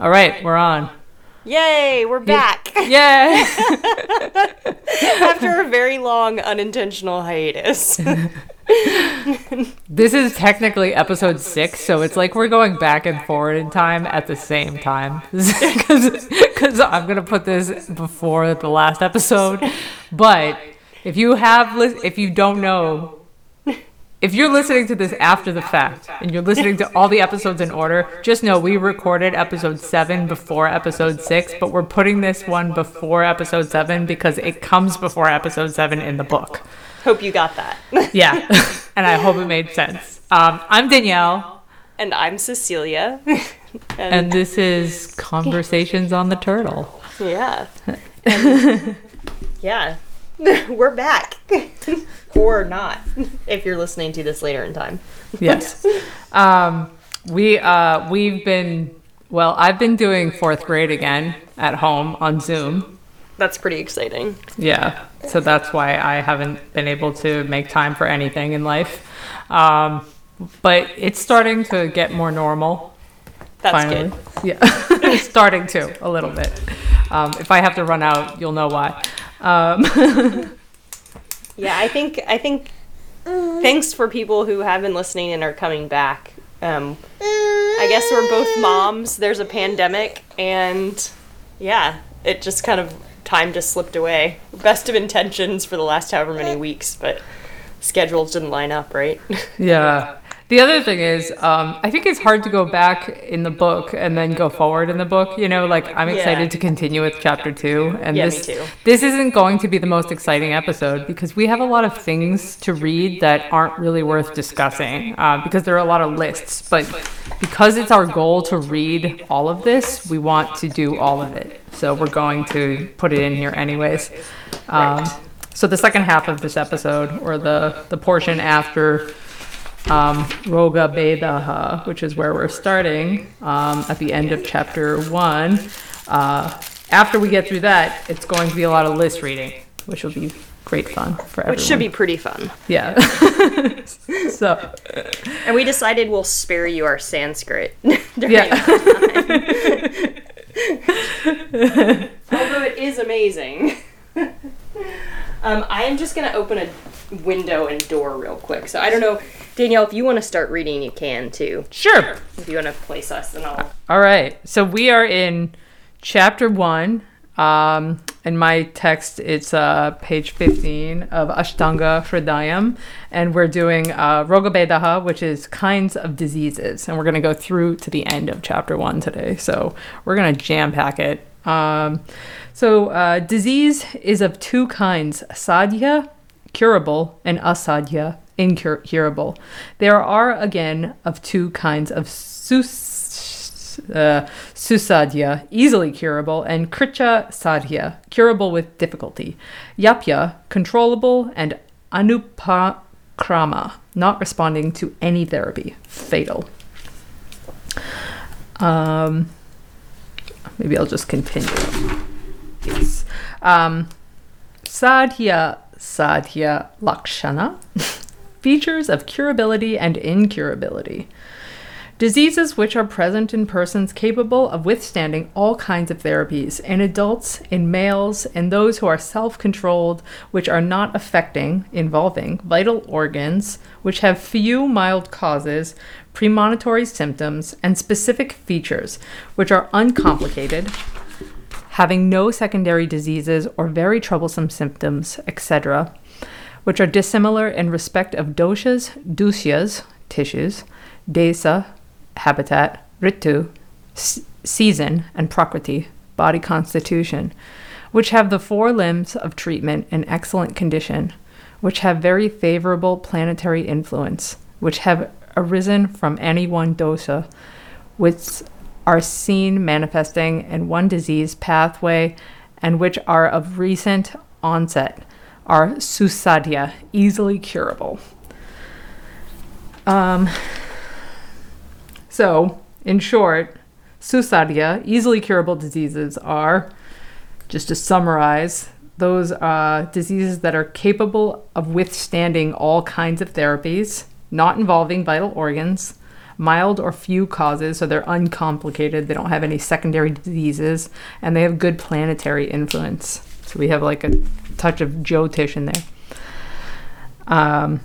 All right, we're on. Yay, we're back Yay! after a very long unintentional hiatus. this is technically episode six, so it's like we're going back and forward in time at the same time. Because I'm going to put this before the last episode. But if you have, if you don't know, if you're listening to this after the fact and you're listening to all the episodes in order, just know we recorded episode seven before episode six, but we're putting this one before episode seven because it comes before episode seven in the book. Hope you got that. Yeah, and I hope it made sense. Um, I'm Danielle, And I'm Cecilia. and this is Conversations on the Turtle. Yeah. And- yeah. We're back. or not, if you're listening to this later in time. Yes, um, we uh, we've been well. I've been doing fourth grade again at home on Zoom. That's pretty exciting. Yeah, so that's why I haven't been able to make time for anything in life. Um, but it's starting to get more normal. That's finally. good. Yeah, it's starting to a little bit. Um, if I have to run out, you'll know why. Um, Yeah, I think I think thanks for people who have been listening and are coming back. Um, I guess we're both moms. There's a pandemic, and yeah, it just kind of time just slipped away. Best of intentions for the last however many weeks, but schedules didn't line up, right? Yeah. The other thing is, um, I think it's hard to go back in the book and then go forward in the book. You know, like I'm excited Yeah. to continue with chapter two, and Yeah, me this too. this isn't going to be the most exciting episode because we have a lot of things to read that aren't really worth discussing uh, because there are a lot of lists. But because it's our goal to read all of this, we want to do all of it. So we're going to put it in here anyways. Um, so the second half of this episode, or the the portion after um, Roga Bedaha, which is where we're starting um, at the end of chapter one. Uh, after we get through that, it's going to be a lot of list reading, which will be great fun for everyone. Which should be pretty fun. yeah. so And we decided we'll spare you our Sanskrit. during yeah, Although it is amazing. um, I am just gonna open a window and door real quick. So I don't know, Danielle, if you want to start reading, you can too. sure. If you want to place us, and I'll. All right. So we are in chapter one. Um, in my text, it's uh, page 15 of Ashtanga Hridayam. And we're doing uh, Rogabedaha, which is kinds of diseases. And we're going to go through to the end of chapter one today. So we're going to jam pack it. Um, so uh, disease is of two kinds sadhya, curable, and asadhya, incurable. There are again of two kinds of sus uh, susadhya, easily curable, and kricha sadhya, curable with difficulty. Yapya, controllable, and anupakrama, not responding to any therapy, fatal. Um, maybe I'll just continue. Yes. Um, sadhya, sadhya, lakshana, features of curability and incurability. Diseases which are present in persons capable of withstanding all kinds of therapies, in adults, in males, and those who are self controlled, which are not affecting, involving vital organs, which have few mild causes, premonitory symptoms, and specific features, which are uncomplicated, having no secondary diseases or very troublesome symptoms, etc., which are dissimilar in respect of doshas, dusyas, tissues, desa, habitat, ritu, s- season, and prakriti, body constitution, which have the four limbs of treatment in excellent condition, which have very favorable planetary influence, which have arisen from any one dosa, which are seen manifesting in one disease pathway, and which are of recent onset, are susadhya, easily curable. Um, so, in short, susadhya, easily curable diseases are, just to summarize, those uh, diseases that are capable of withstanding all kinds of therapies, not involving vital organs, mild or few causes, so they're uncomplicated. They don't have any secondary diseases, and they have good planetary influence. So we have like a touch of Joe Jyotish in there. Um,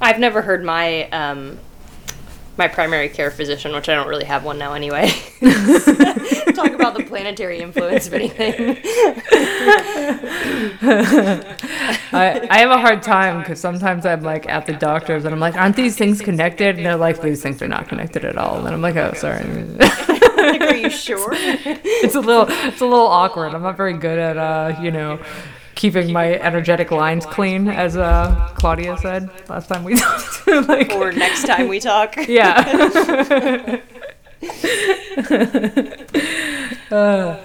I've never heard my um, my primary care physician, which I don't really have one now anyway, talk about the planetary influence of anything. I, I have a hard time because sometimes I'm like at the doctor's and I'm like, aren't these things connected? And they're like, these things are not connected at all. And I'm like, oh, sorry. Like, are you sure? it's a little it's a little awkward. I'm not very good at uh, you know, keeping my energetic lines clean, as uh, Claudia said last time we talked. like, or next time we talk. yeah. uh,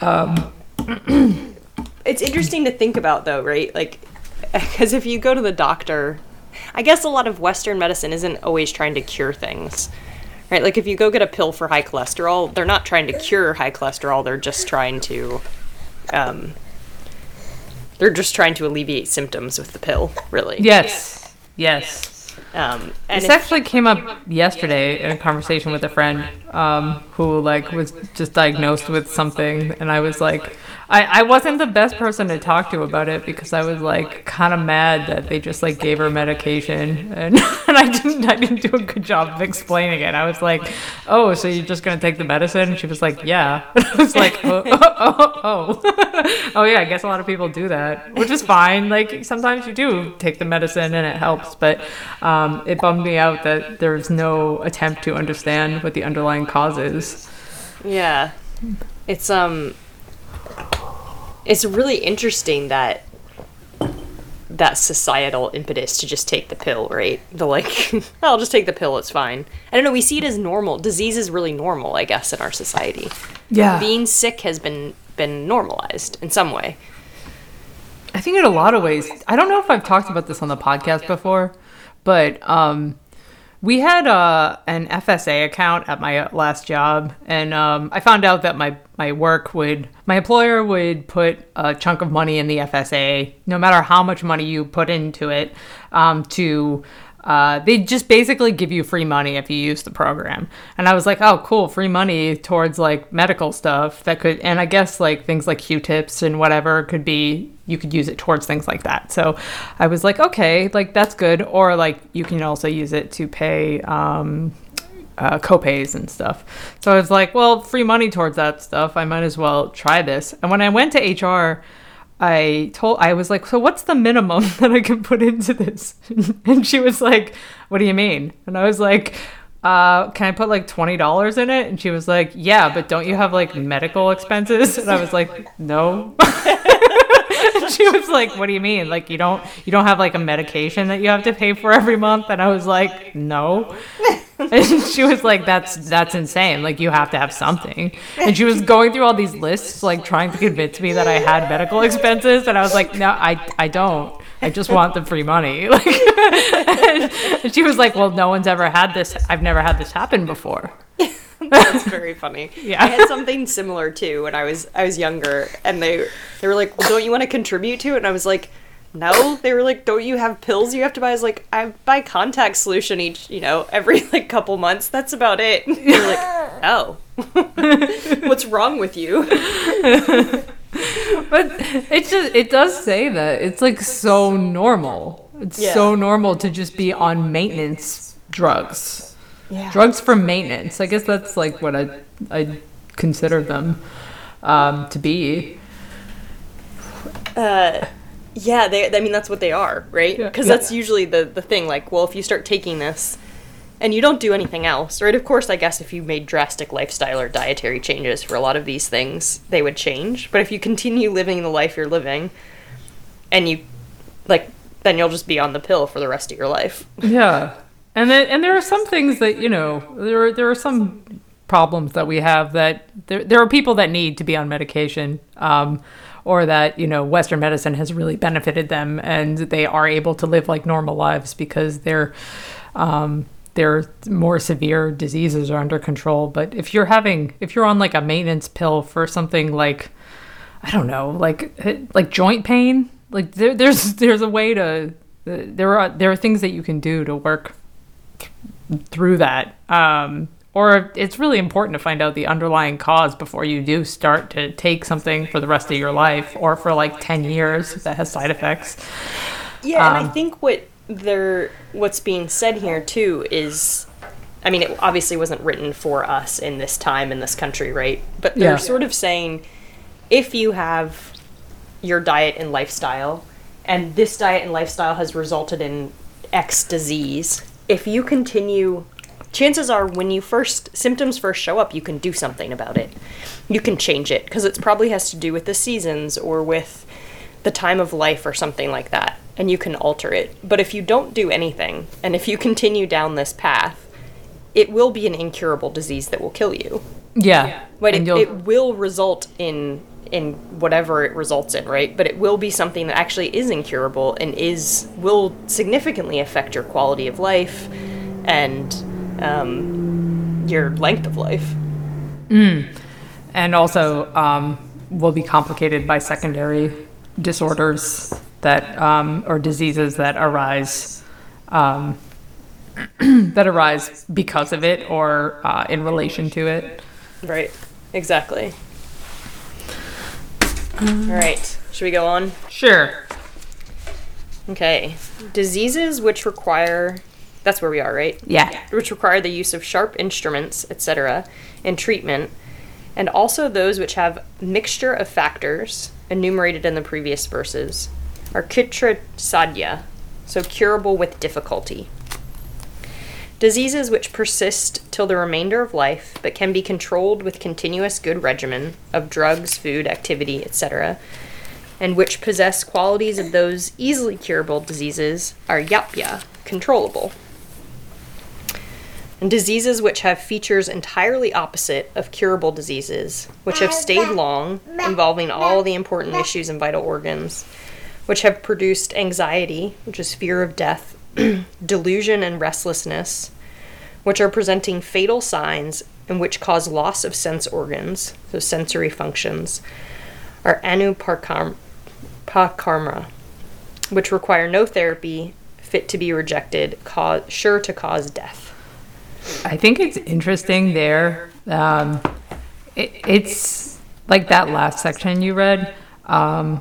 um, it's interesting to think about though, right? Like, because if you go to the doctor, I guess a lot of Western medicine isn't always trying to cure things, right? Like, if you go get a pill for high cholesterol, they're not trying to cure high cholesterol, they're just trying to, um, they're just trying to alleviate symptoms with the pill, really. yes. Yes. Um, and This actually came up yesterday in a conversation with a friend um, who like was just diagnosed with something, and I was like, I, I wasn't the best person to talk to about it because I was like kind of mad that they just like gave her medication, and, and I didn't I didn't do a good job of explaining it. I was like, oh, so you're just gonna take the medicine? And she was like, yeah. And I was like, oh, oh, oh, oh. oh yeah, I guess a lot of people do that, which is fine. Like sometimes you do take the medicine and it helps, but um, it bummed me out that there's no attempt to understand what the underlying cause is. Yeah. It's um it's really interesting that that societal impetus to just take the pill, right? The like I'll just take the pill, it's fine. I don't know, we see it as normal. Disease is really normal, I guess, in our society. Yeah, Being sick has been been normalized in some way. I think in a lot of ways. I don't know if I've talked about this on the podcast before, but um, we had uh, an FSA account at my last job, and um, I found out that my my work would my employer would put a chunk of money in the FSA, no matter how much money you put into it, um, to uh, they just basically give you free money if you use the program. And I was like, oh, cool, free money towards like medical stuff that could, and I guess like things like Q-tips and whatever could be, you could use it towards things like that. So I was like, okay, like that's good. Or like you can also use it to pay, um, uh, copays and stuff. So I was like, well, free money towards that stuff. I might as well try this. And when I went to HR, I told I was like, so what's the minimum that I can put into this? and she was like, what do you mean? And I was like, uh, can I put like twenty dollars in it? And she was like, yeah, but don't you have like medical expenses? And I was like, no. And she was like, "What do you mean? Like you don't you don't have like a medication that you have to pay for every month?" And I was like, "No." And she was like, "That's that's insane. Like you have to have something." And she was going through all these lists, like trying to convince me that I had medical expenses, and I was like, "No, I I don't. I just want the free money." Like, and she was like, "Well, no one's ever had this. I've never had this happen before." That's very funny. Yeah. I had something similar too when I was I was younger and they they were like, well, "Don't you want to contribute to it?" And I was like, "No." They were like, "Don't you have pills you have to buy?" I was like, "I buy contact solution each, you know, every like couple months. That's about it." They're like, "Oh. What's wrong with you?" But it just it does say that it's like so normal. It's Yeah. so normal to just be on maintenance drugs. Yeah. Drugs for maintenance. I guess that's like what I I consider them um, to be. Uh, yeah, they. I mean, that's what they are, right? Yeah. Because Yeah. that's usually the the thing. Like, well, if you start taking this, and you don't do anything else, right? Of course, I guess if you made drastic lifestyle or dietary changes for a lot of these things, they would change. But if you continue living the life you're living, and you, like, then you'll just be on the pill for the rest of your life. Yeah. And then and there are some things that, you know, there are, there are some problems that we have that there there are people that need to be on medication. Um or that you know Western medicine has really benefited them, and they are able to live like normal lives because their um, their more severe diseases are under control. But if you're having if you're on like a maintenance pill for something like I don't know, like like joint pain. Like there, there's there's a way to there are there are things that you can do to work through that. Um, or it's really important to find out the underlying cause before you do start to take something for the rest of your life or for like 10 years that has side effects. Yeah, and I Um, think what they're what's being said here too is I mean, it obviously wasn't written for us in this time in this country, right? But they're Yeah. sort of saying if you have your diet and lifestyle and this diet and lifestyle has resulted in X disease, if you continue chances are when you first symptoms first show up, you can do something about it. You can change it because it probably has to do with the seasons or with the time of life or something like that, and you can alter it. But if you don't do anything, and if you continue down this path, it will be an incurable disease that will kill you. Yeah. But it, it will result in in whatever it results in, right? But it will be something that actually is incurable and is will significantly affect your quality of life and um, your length of life. and also um, will be complicated by secondary disorders that um, or diseases that arise um, that arise because of it or uh, in relation to it. Right. Exactly. All right. Should we go on? Sure. Okay. Diseases which require that's where we are, right? Yeah. Which require the use of sharp instruments, etc., in treatment, and also those which have mixture of factors enumerated in the previous verses are kitra sadhya, so curable with difficulty. Diseases which persist till the remainder of life, but can be controlled with continuous good regimen of drugs, food, activity, etc., and which possess qualities of those easily curable diseases are yapya, controllable. And diseases which have features entirely opposite of curable diseases, which have stayed long, involving all the important issues and vital organs, which have produced anxiety, which is fear of death, delusion and restlessness, which are presenting fatal signs and which cause loss of sense organs, so sensory functions, are anuparkarma, which require no therapy, fit to be rejected, cause, sure to cause death. I think it's interesting there. Um, it, it's like that last section you read. Um,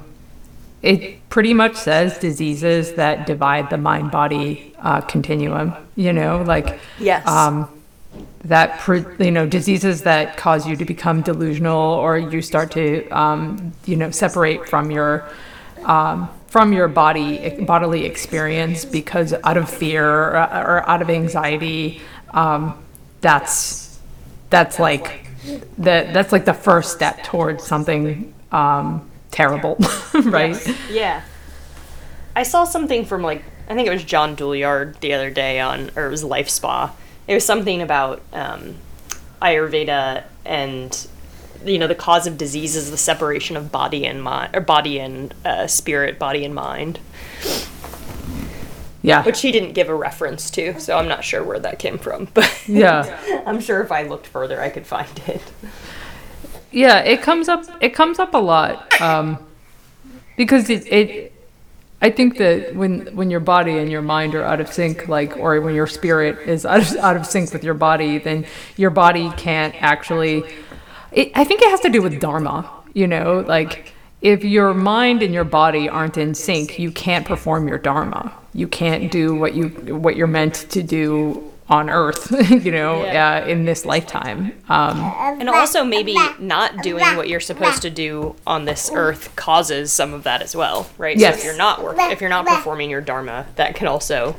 it pretty much says diseases that divide the mind body uh, continuum. You know, like Yes. um, that pre- you know diseases that cause you to become delusional or you start to um, you know separate from your um, from your body bodily experience because out of fear or, or out of anxiety um, that's that's like the that's like the first step towards something um, terrible right Yeah. I saw something from like I think it was John Douillard the other day on or it was LifeSpa. It was something about um, Ayurveda and you know the cause of disease is the separation of body and mind or body and uh, spirit, body and mind, yeah which he didn't give a reference to, so I'm not sure where that came from, but yeah I'm sure if I looked further I could find it. Yeah, it comes up. It comes up a lot um, because it, it. I think that when when your body and your mind are out of sync, like, or when your spirit is out of, out of sync with your body, then your body can't actually. It, I think it has to do with dharma. You know, like if your mind and your body aren't in sync, you can't perform your dharma. You can't do what you what you're meant to do on Earth. You know, Yeah. uh, in this lifetime. Um, And also, maybe not doing what you're supposed to do on this earth causes some of that as well, right? So Yes. if you're not work, if you're not performing your dharma, that can also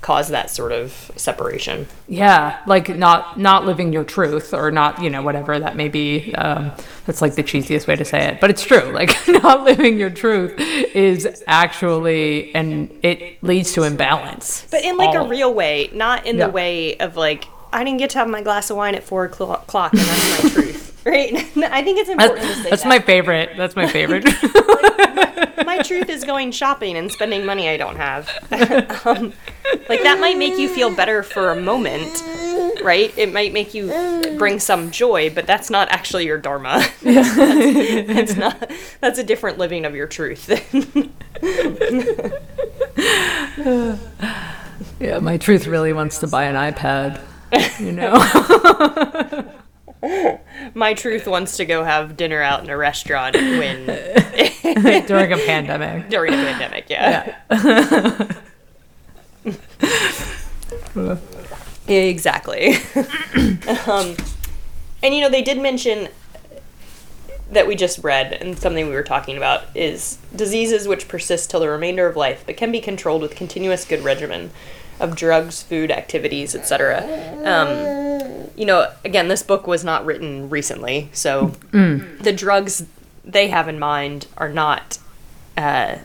cause that sort of separation. Yeah, like not not living your truth or not, you know, whatever that may be. Um, that's like the cheesiest way to say it, but it's true. Like not living your truth is actually, and it leads to imbalance. But in like a real way, not in Yeah. the way of like I didn't get to have my glass of wine at four o'clock, o'clock, and that's my truth, right? I think it's important to say That's that. my favorite. That's my favorite. my truth is going shopping and spending money I don't have. um, like that might make you feel better for a moment, right? It might make you bring some joy, but that's not actually your dharma. that's, that's not. That's a different living of your truth. Yeah, my truth really wants to buy an iPad. You know? My truth wants to go have dinner out in a restaurant when During a pandemic. during a pandemic. Yeah. Exactly. um, and you know, they did mention that we just read, and something we were talking about is diseases which persist till the remainder of life, but can be controlled with continuous good regimen of drugs, food, activities, etc. Um, you know, again, this book was not written recently, so the drugs they have in mind are not uh,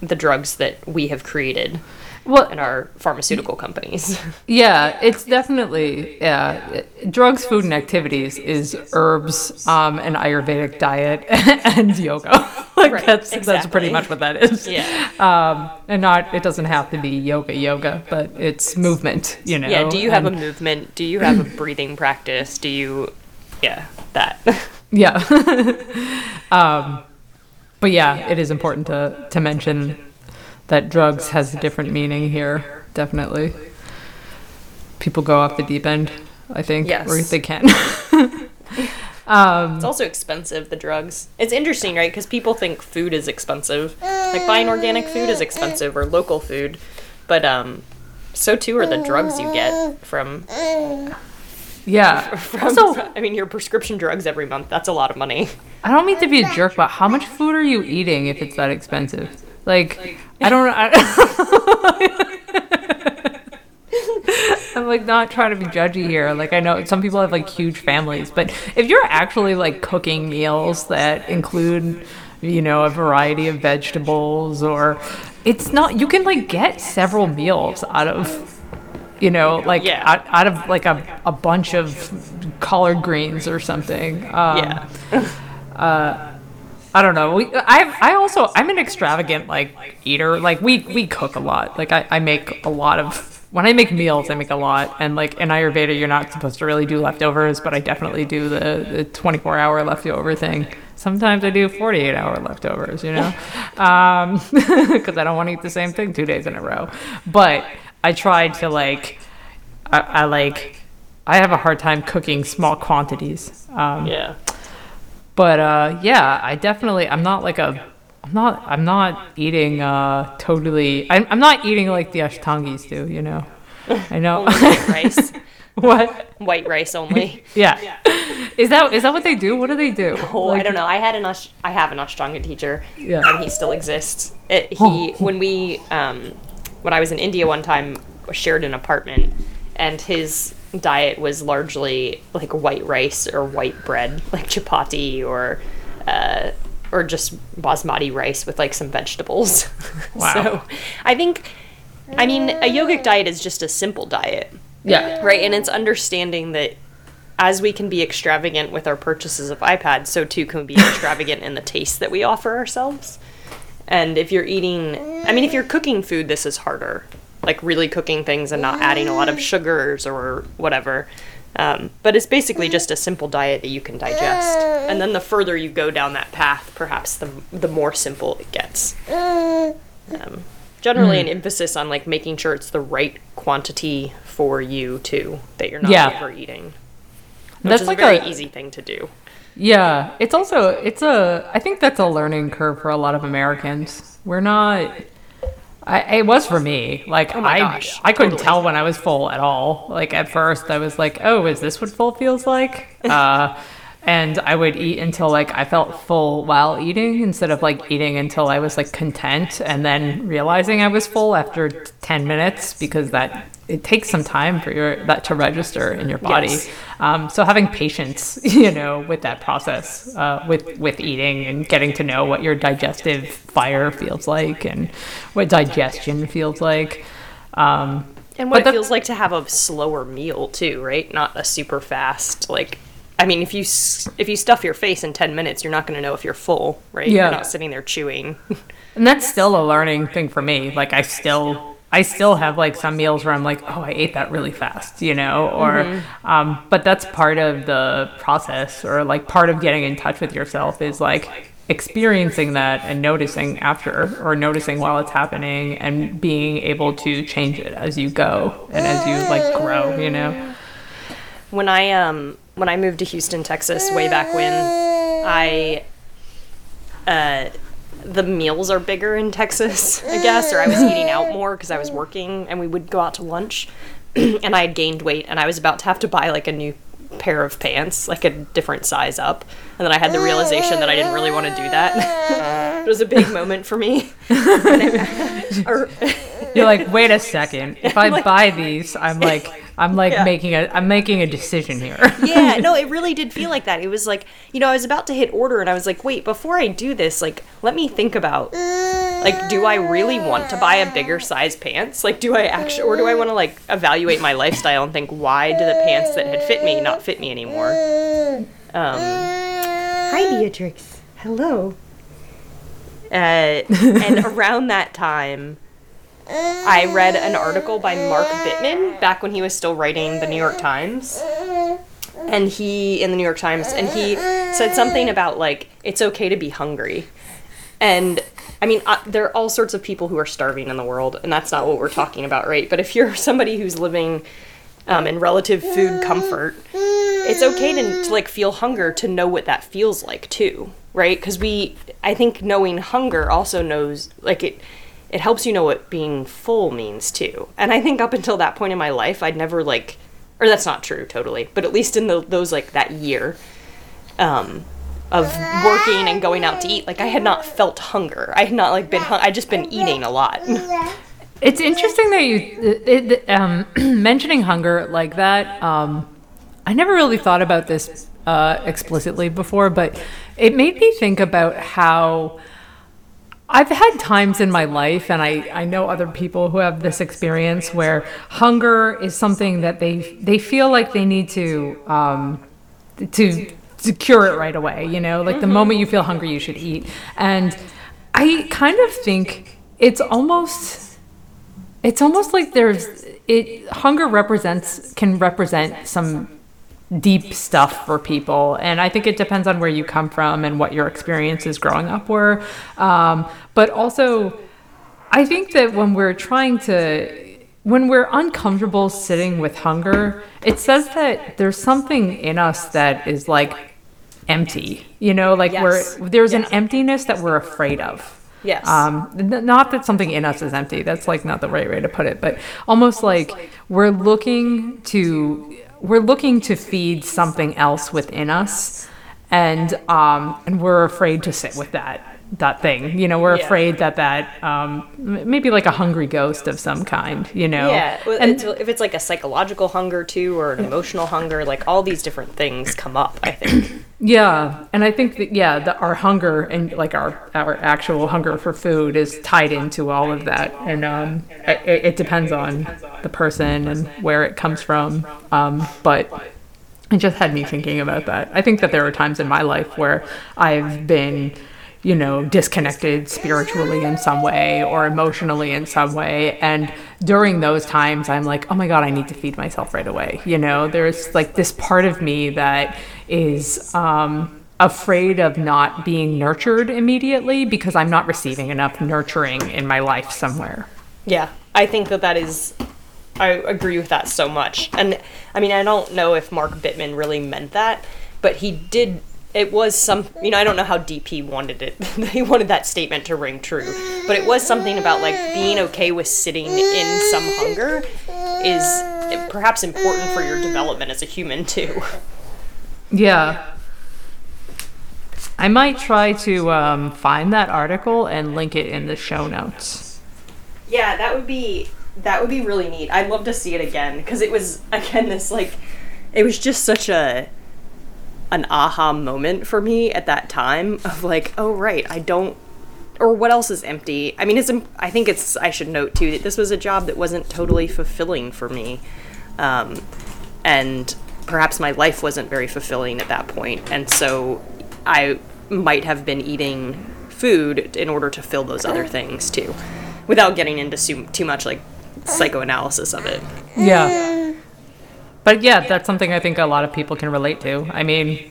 the drugs that we have created Well, in our pharmaceutical companies. Yeah, it's definitely yeah. Drugs, food, and activities is herbs, um, an Ayurvedic diet, and yoga. like Right, that's that's pretty much what that is. Yeah. Um, and not it doesn't have to be yoga, yoga, but it's movement. You know. Yeah, do you have a movement? Do you have a breathing practice? Do you Yeah, that. Yeah. um, but yeah, it is important to to mention that drugs has a different meaning here. Definitely. People go off the deep end. I think, Yes. or they can. um, It's also expensive, the drugs. It's interesting, right? Because people think food is expensive. Like buying organic food is expensive or local food. But um so too are the drugs you get from yeah. from Also, I mean your prescription drugs every month. That's a lot of money. I don't mean to be a jerk, but how much food are you eating if it's that expensive? Like, I don't. I, I'm like not trying to be judgy here. Like, I know some people have like huge families, but if you're actually like cooking meals that include, you know, a variety of vegetables, or it's not, you can like get several meals out of. You know, like Yeah. out, out of like a, a bunch of collard greens or something. Um, yeah. I don't know. We, I I also I'm an extravagant like eater. Like we we cook a lot. Like I, I make a lot of when I make meals I make a lot. And like in Ayurveda you're not supposed to really do leftovers, but I definitely do the, the 24 hour leftover thing. Sometimes I do 48 hour leftovers, you know, because I don't want to eat the same thing two days in a row. But I tried to like I, I like I have a hard time cooking small quantities. Um, yeah. But uh, yeah, I definitely I'm not like a I'm not I'm not eating uh, totally I'm, I'm not eating like the Ashtangis do, you know. I know white rice. what. White rice only. Yeah. Is that is that what they do? What do they do? Oh, I don't know. I had an Ash- I have an Ashtanga teacher, Yeah. and he still exists. It, he when we um, when I was in India one time shared an apartment, and his diet was largely like white rice or white bread, like chapati or uh, or just basmati rice with like some vegetables. Wow. so I think, I mean, a yogic diet is just a simple diet. Yeah. Right, and it's understanding that as we can be extravagant with our purchases of iPads, so too can we be extravagant in the taste that we offer ourselves. And if you're eating, I mean, if you're cooking food, this is harder. Like really cooking things and not adding a lot of sugars or whatever. Um, but it's basically just a simple diet that you can digest. And then the further you go down that path, perhaps the the more simple it gets. Um, generally, an emphasis on like making sure it's the right quantity for you too, that you're not Yeah. overeating. Which That's is like a very a- easy thing to do. Yeah, it's also it's a I think that's a learning curve for a lot of Americans. We're not I, it was for me. Like Oh I gosh, I couldn't totally. tell when I was full at all. Like at first I was like, "Oh, is this what full feels like?" Uh and I would eat until like I felt full while eating instead of like eating until I was like content and then realizing I was full after 10 minutes because that it takes some time for your that to register in your body. Yes. Um, so having patience, you know, with that process, uh, with with eating and getting to know what your digestive fire feels like and what digestion feels like. Um, And what it that- feels like to have a slower meal too, right? Not a super fast like. I mean, if you if you stuff your face in ten minutes, you're not going to know if you're full, right? Yeah. You're not sitting there chewing. and that's still a learning thing for me. Like I still I still have like some meals where I'm like, oh, I ate that really fast, you know, or um, but that's part of the process or like part of getting in touch with yourself is like experiencing that and noticing after or noticing while it's happening and being able to change it as you go and as you like grow you know? When i um when i moved to houston texas way back when i uh the meals are bigger in texas i guess or i was eating out more because i was mm. working and we would go out to lunch and i had gained weight and i was about to have to buy like a new pair of pants, like a different size up. And then I had the realization that I didn't really want to do that. it was a big moment for me. Or- You're like, wait a second. If I buy these, I'm like, I'm like Yeah. making a, I'm making a decision here. yeah, no, it really did feel like that. It was like, you know, I was about to hit order and I was like, wait, before I do this, like, let me think about, like, do I really want to buy a bigger size pants? Like, do I actually, or do I want to, like, evaluate my lifestyle and think, why do the pants that had fit me not fit me anymore? Um, hi, Beatrix. Hello. Uh, and around that time, I read an article by Mark Bittman back when he was still writing the New York Times. And he, in the New York Times, and he said something about like, it's okay to be hungry. And I mean, uh, there are all sorts of people who are starving in the world, and that's not what we're talking about, right? But if you're somebody who's living um, in relative food comfort, it's okay to, to like feel hunger to know what that feels like too, right? Because we, I think knowing hunger also knows like it. It helps you know what being full means too. And I think up until that point in my life, I'd never like, or that's not true totally, but at least in the, those like that year, um, of working and going out to eat, like I had not felt hunger. I had not like been, hung- I'd just been eating a lot. It's interesting that you it, um, mentioning hunger like that. Um, I never really thought about this uh, explicitly before, but it made me think about how I've had times in my life, and I, I know other people who have this experience where hunger is something that they they feel like they need to um, to to cure it right away. You know, like the moment you feel hungry, you should eat. And I kind of think it's almost it's almost like there's it hunger represents can represent some deep stuff for people and i think it depends on where you come from and what your experiences growing up were um, but also i think that when we're trying to when we're uncomfortable sitting with hunger it says that there's something in us that is like empty you know like Yes. we're there's Yes. an emptiness that we're afraid of Yes. um, not that something in us is empty. That's like not the right way to put it, but almost like we're looking to we're looking to feed something else within us, and um, and we're afraid to sit with that that thing. You know, we're Yeah. afraid that that um, maybe like a hungry ghost of some kind. You know, Yeah, well, and it's- if it's like a psychological hunger too, or an emotional hunger, like all these different things come up. I think. Yeah, and I think that yeah, the, our hunger and like our our actual hunger for food is tied into all of that, and um, it, it depends on the person and where it comes from. Um, but it just had me thinking about that. I think that there are times in my life where I've been, you know, disconnected spiritually in some way or emotionally in some way, and during those times, I'm like, oh my god, I need to feed myself right away. You know, there's like this part of me that is um, afraid of not being nurtured immediately because I'm not receiving enough nurturing in my life somewhere. Yeah, I think that that is. I agree with that so much, and I mean, I don't know if Mark Bittman really meant that, but he did. It was some, you know, I don't know how dp wanted it. he wanted that statement to ring true, but it was something about like being okay with sitting in some hunger is perhaps important for your development as a human too. Yeah. I might try to um, find that article and link it in the show notes. Yeah, that would be that would be really neat. I'd love to see it again because it was again this like it was just such a an aha moment for me at that time of like, oh right, I don't or what else is empty? I mean, it's I think it's I should note too that this was a job that wasn't totally fulfilling for me. Um, and perhaps my life wasn't very fulfilling at that point, and so I might have been eating food in order to fill those other things too, without getting into su- too much like psychoanalysis of it. Yeah. But yeah, that's something I think a lot of people can relate to. I mean,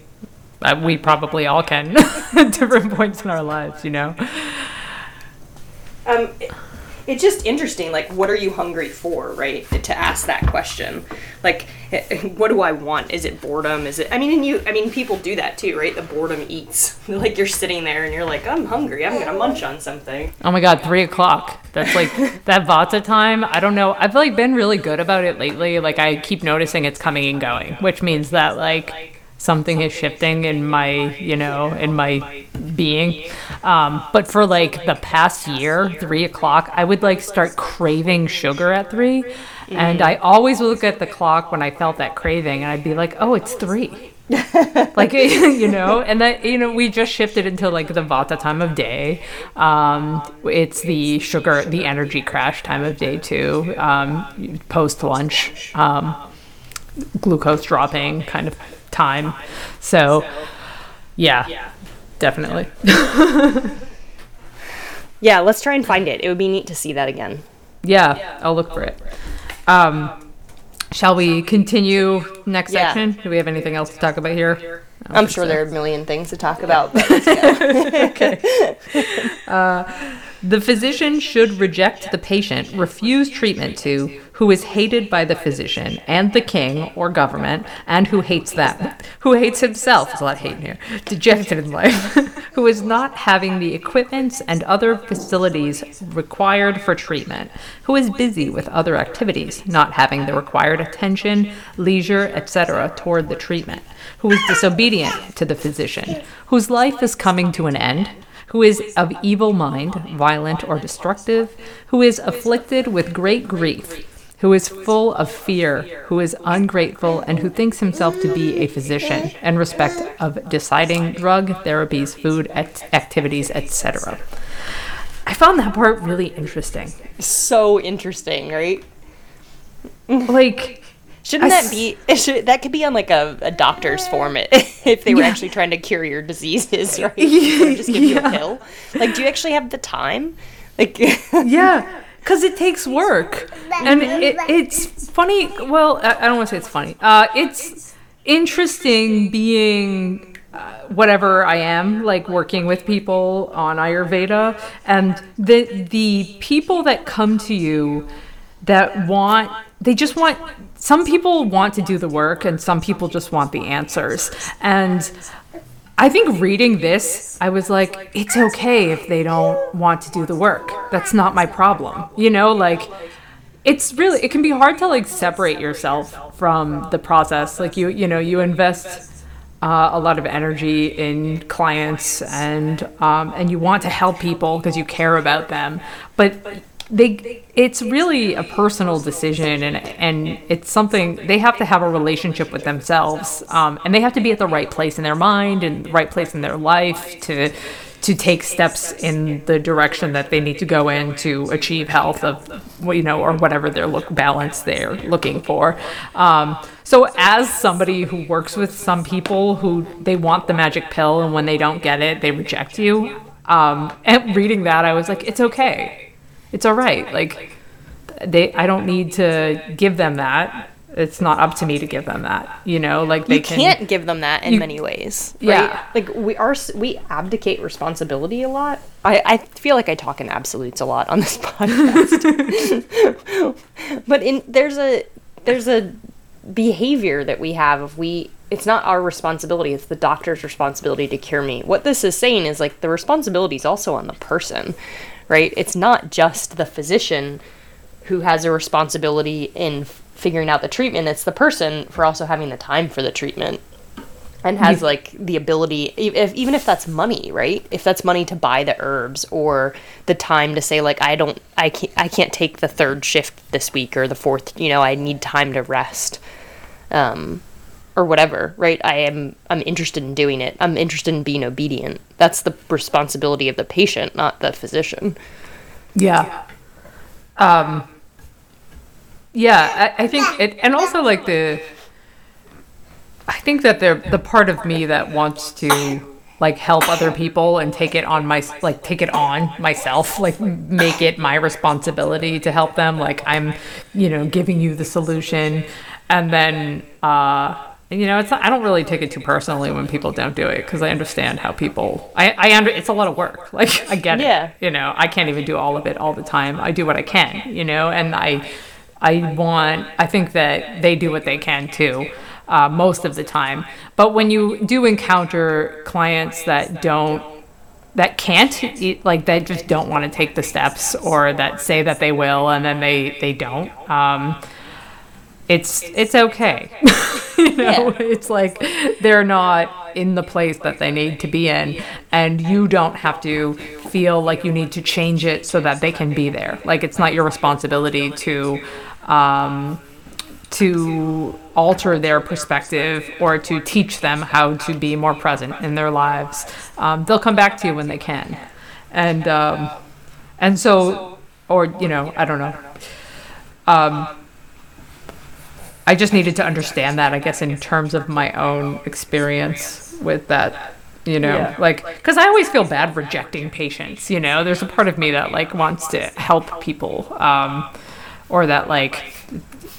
we probably all can at different points in our lives, you know. Um, it's just interesting. Like, what are you hungry for, right? To ask that question, like, eh, what do I want? Is it boredom? Is it? I mean, and you. I mean, people do that too, right? The boredom eats. Like you're sitting there and you're like, I'm hungry. I'm gonna munch on something. Oh my god, three o'clock. That's like that Vata time. I don't know. I've like been really good about it lately. Like I keep noticing it's coming and going, which means that like something is shifting in my, you know, in my being. Um, but for like the past year, three o'clock, I would like start craving sugar at three. And I always look at the clock when I felt that craving and I'd be like, oh, it's three. like you know and that you know we just shifted into like the vata time of day um it's the sugar the energy crash time of day too um post lunch um glucose dropping kind of time so yeah definitely Yeah, let's try and find it. It would be neat to see that again. yeah i'll look for it um shall we continue next section do we have anything else to talk about here I'm sure so. there are a million things to talk about. But let's. The physician should reject the patient, refuse treatment to, who is hated by the physician and the king or government, and who hates them, who hates himself, there's a lot of hate here, dejected in life, who is not having the equipments and other facilities required for treatment, who is busy with other activities, not having the required attention, leisure, etc., toward the treatment, who is disobedient to the physician, whose life is coming to an end, who is of evil mind, violent or destructive, who is afflicted with great grief, who is full of fear, who is ungrateful, and who thinks himself to be a physician in respect of deciding drug therapies, food act- activities, etc. I found that part really interesting. so interesting, right? Like, Shouldn't that be? Should, that could be on like a, a doctor's form it, if they were Yeah. actually trying to cure your diseases, right? Or just give you a pill. Like, do you actually have the time? Like, yeah because it takes work. and it, it's funny well i, I don't want to say it's funny. Uh, it's interesting being uh, whatever i am like working with people on ayurveda. And the the people that come to you that want they just want some people want to do the work and some people just want the answers. And I think reading this, I was like, it's okay if they don't want to do the work. That's not my problem. You know, like it's really it can be hard to like separate yourself from the process. Like you, you know, you invest uh, a lot of energy in clients and um, and you want to help people because you care about them, but they it's really a personal decision and and it's something they have to have a relationship with themselves um, and they have to be at the right place in their mind and the right place in their life to to take steps in the direction that they need to go in to achieve health of you know or whatever their look balance they're looking for. Um, so as somebody who works with some people who they want the magic pill and when they don't get it they reject you um, and reading that i was like it's okay it's all right. Like they, I don't need to give them that. It's not up to me to give them that. You know, like they you can. can't give them that in you- many ways. Right? Yeah. Like we are, we abdicate responsibility a lot. I, I feel like I talk in absolutes a lot on this podcast. but in there's a there's a behavior that we have if we it's not our responsibility it's the doctor's responsibility to cure me what this is saying is like the responsibility is also on the person right? It's not just the physician who has a responsibility in f- figuring out the treatment. It's the person for also having the time for the treatment and has like the ability if, even if that's money right? If that's money to buy the herbs or the time to say like i don't i can't i can't take the third shift this week or the fourth you know i need time to rest um or whatever right i am i'm interested in doing it i'm interested in being obedient that's the responsibility of the patient not the physician Yeah. Um. Yeah, I, I think it, and also like the. I think that the the part of me that wants to like help other people and take it on my like take it on myself like make it my responsibility to help them like i'm you know giving you the solution and then uh you know, it's not, I don't really take it too personally when people don't do it because I understand how people. I I under it's a lot of work. Like I get Yeah. it. You know, I can't even do all of it all the time. I do what I can. You know, and I I want. I think that they do what they can too. Uh, most of the time, but when you do encounter clients that don't that can't like that just don't want to take the steps or that say that they will and then they they don't um it's it's okay. you know Yeah. it's like they're not in the place that they need to be in and you don't have to feel like you need to change it so that they can be there. like it's not your responsibility to um to alter their perspective or to teach them how to be more present in their lives. Um, they'll come back to you when they can, and um, and so, or you know, I don't know. Um, I just needed to understand that, I guess, in terms of my own experience with that. You know, Yeah. like, because I always feel bad rejecting patients. You know, there's a part of me that like wants to help people, um, or that like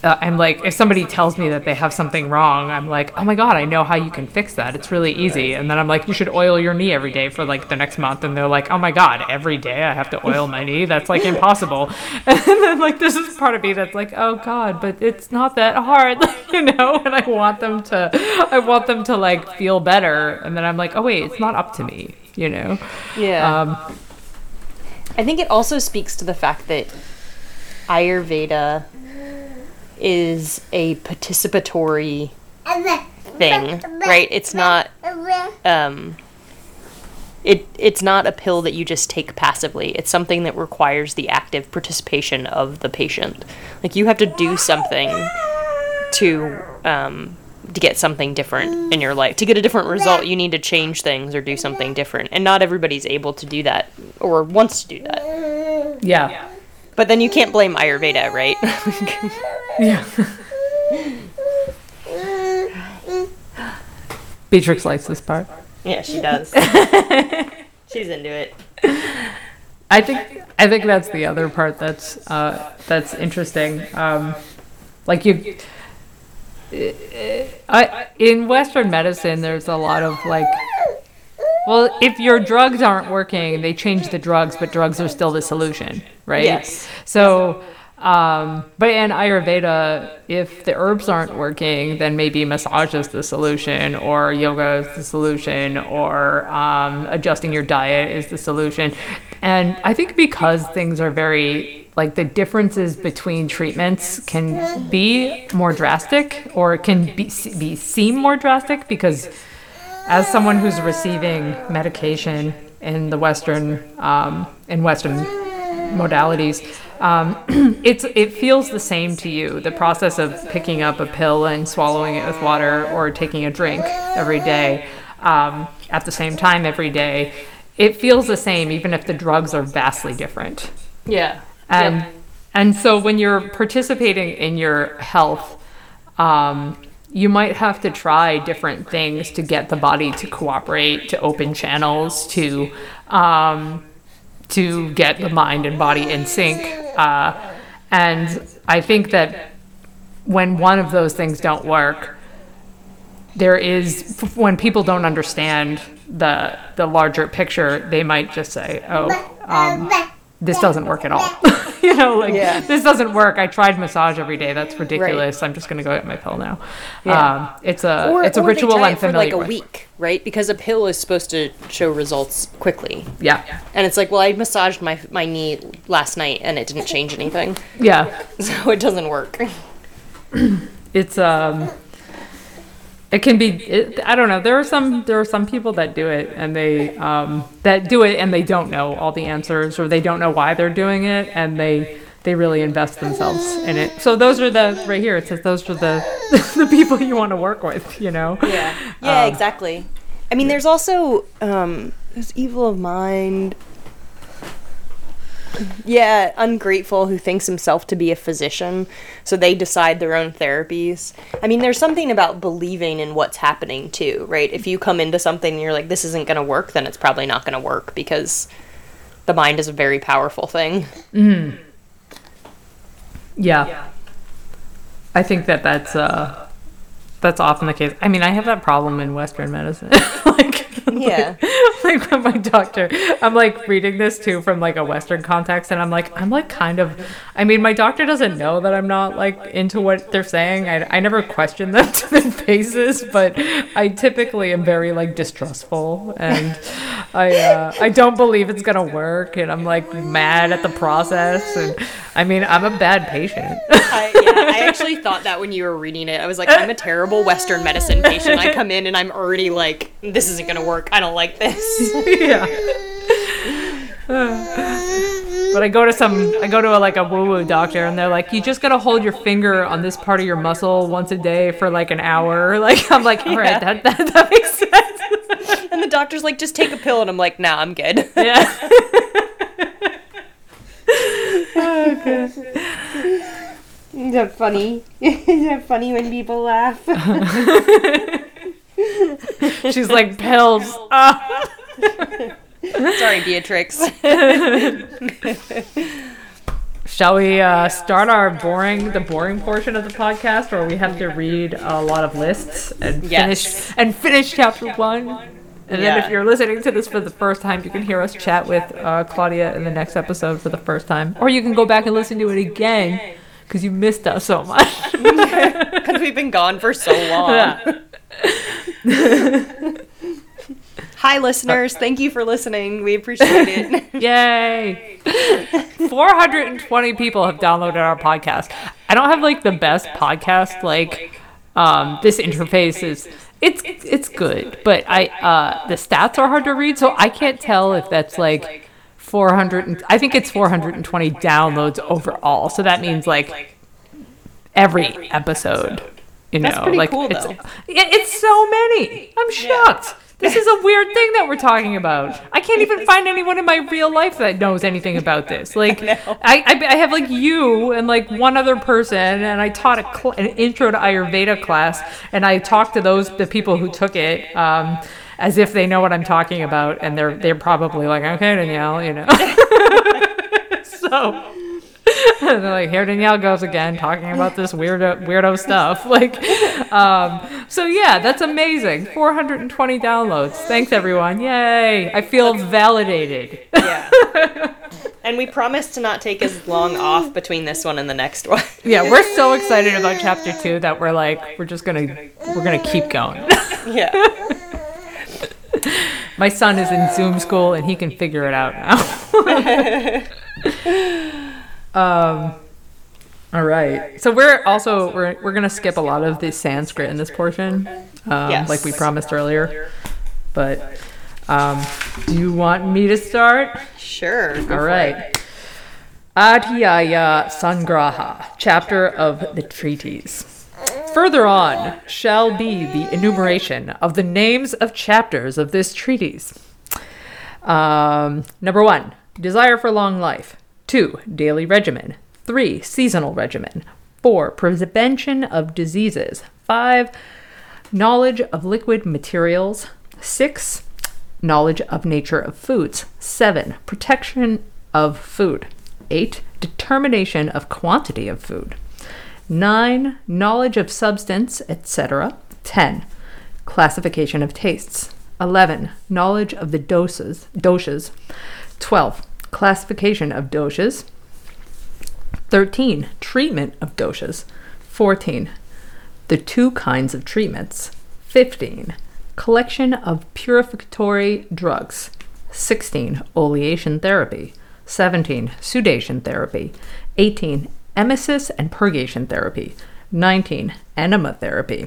uh, I'm like, if somebody tells me that they have something wrong, I'm like, oh my god, I know how you can fix that. It's really easy. And then I'm like, you should oil your knee every day for like the next month. And they're like, oh my god, every day I have to oil my knee. That's like impossible. And then like this is part of me that's like, oh god, but it's not that hard, you know. And I want them to, I want them to like feel better. And then I'm like, oh wait, it's not up to me, you know. Yeah. Um, I think it also speaks to the fact that Ayurveda is a participatory thing, right? It's not um it it's not a pill that you just take passively. It's something that requires the active participation of the patient. Like you have to do something to um to get something different in your life. To get a different result, you need to change things or do something different. And not everybody's able to do that or wants to do that. yeah. But then you can't blame Ayurveda, right? Yeah. Beatrix likes this part. yeah, she does. She's into it. I think I think that's the other part that's uh, that's interesting. Um, like you, I, in Western medicine, there's a lot of like, well, if your drugs aren't working, they change the drugs, but drugs are still the solution, right? Yes. So, um, but in Ayurveda, if the herbs aren't working, then maybe massage is the solution, or yoga is the solution, or um, adjusting your diet is the solution. And I think because things are very like the differences between treatments can be more drastic, or can be, be seem more drastic because as someone who's receiving medication in the Western um, in Western modalities, um, it's it feels the same to you. The process of picking up a pill and swallowing it with water, or taking a drink every day um, at the same time every day, it feels the same, even if the drugs are vastly different. Yeah. And Yep. and so when you're participating in your health, um, you might have to try different things to get the body to cooperate, to open channels, to um, to get the mind and body in sync. Uh, and I think that when one of those things don't work, there is when people don't understand the the larger picture, they might just say, "Oh, um, this doesn't work at all." you know, like Yeah. this doesn't work. I tried massage every day. That's ridiculous. I'm just going to go get my pill now. Yeah. Um, it's a Or, it's a ritual I'm it for like a with. week, right? Because a pill is supposed to show results quickly. Yeah, And it's like, well, I massaged my my knee last night and it didn't change anything, yeah. so it doesn't work. It's um, it can be. It, I don't know. There are some there are some people that do it and they um that do it and they don't know all the answers or they don't know why they're doing it and they they really invest themselves in it. So those are the right here. It says those are the the people you want to work with. You know. Yeah. Yeah, Um, exactly. I mean, there's also um, there's evil of mind. Yeah, ungrateful who thinks himself to be a physician, so they decide their own therapies. I mean, there's something about believing in what's happening too, right? If you come into something and you're like, this isn't going to work, then it's probably not going to work because the mind is a very powerful thing. Yeah. I think that that's uh that's often the case. I mean, I have that problem in Western medicine. like, Yeah. like when my doctor, I'm like reading this too from like a Western context, and I'm like, I'm like kind of. I mean, my doctor doesn't know that I'm not like into what they're saying. I, I never question them to their faces, but I typically am very like distrustful, and I uh, I don't believe it's gonna work, and I'm like mad at the process, and I mean, I'm a bad patient. I, yeah, I actually thought that when you were reading it. I was like, I'm a terrible Western medicine patient. I come in and I'm already like, this isn't gonna work. I don't like this. yeah. But I go to some, I go to a, like a woo woo doctor, and they're like, you just gotta hold your finger on this part of your muscle once a day for like an hour. Like I'm like, all right, Yeah. that, that that makes sense. And the doctor's like, just take a pill, and I'm like, nah, I'm good. Yeah. Is that funny? Is that funny when people laugh? She's like pills. Ah. Sorry, Beatrix. Shall we uh, start our boring, the boring portion of the podcast, where we have to read a lot of lists and Yes. finish and finish chapter one? And then if you're listening to this for the first time, you can hear us chat with uh, Claudia in the next episode for the first time, or you can go back and listen to it again because you missed us so much. Because we've been gone for so long. Hi, listeners. Thank you for listening. We appreciate it. Yay! 420 people have downloaded our podcast. I don't have like the best podcast. Like, um, this interface is it's it's good, but I uh, the stats are hard to read, so I can't tell if that's like 400. And, I think it's 420 downloads overall. So that means like every episode. You know, That's pretty like cool, it's though. yeah, it's so many. I'm shocked. This is a weird thing that we're talking about. I can't even find anyone in my real life that knows anything about this. Like, I, I, I have like you and like one other person, and I taught a cl- an intro to Ayurveda class, and I talked to those the people who took it um, as if they know what I'm talking about, and they're they're probably like, okay, Danielle, you know. so. They're like, here Danielle goes again, talking about this weirdo weirdo stuff. Like, um, so yeah, that's amazing. 420 downloads. Thanks everyone. Yay! I feel validated. yeah. And we promise to not take as long off between this one and the next one. yeah, we're so excited about chapter two that we're like, we're just gonna we're gonna keep going. yeah. My son is in Zoom school and he can figure it out now. Um, all right. So we're also we're we're gonna skip a lot of the Sanskrit in this portion, um, Yes. like we promised earlier. But um, do you want me to start? Sure. All right. All for right. it. Adhyaya Sangraha, chapter of the treaties. Further on shall be the enumeration of the names of chapters of this treatise. Um, number one, desire for long life. Two, daily regimen. Three, seasonal regimen. Four, prevention of diseases. Five, knowledge of liquid materials. Six, knowledge of nature of foods. Seven, protection of food. Eight, determination of quantity of food. Nine, knowledge of substance, etc. Ten, classification of tastes. Eleven, knowledge of the doses, doshas. Twelve, classification of doshas. 13. Treatment of doshas. 14. The two kinds of treatments. 15. Collection of purificatory drugs. 16. Oleation therapy. 17. Sudation therapy. 18. Emesis and purgation therapy. 19. Enema therapy.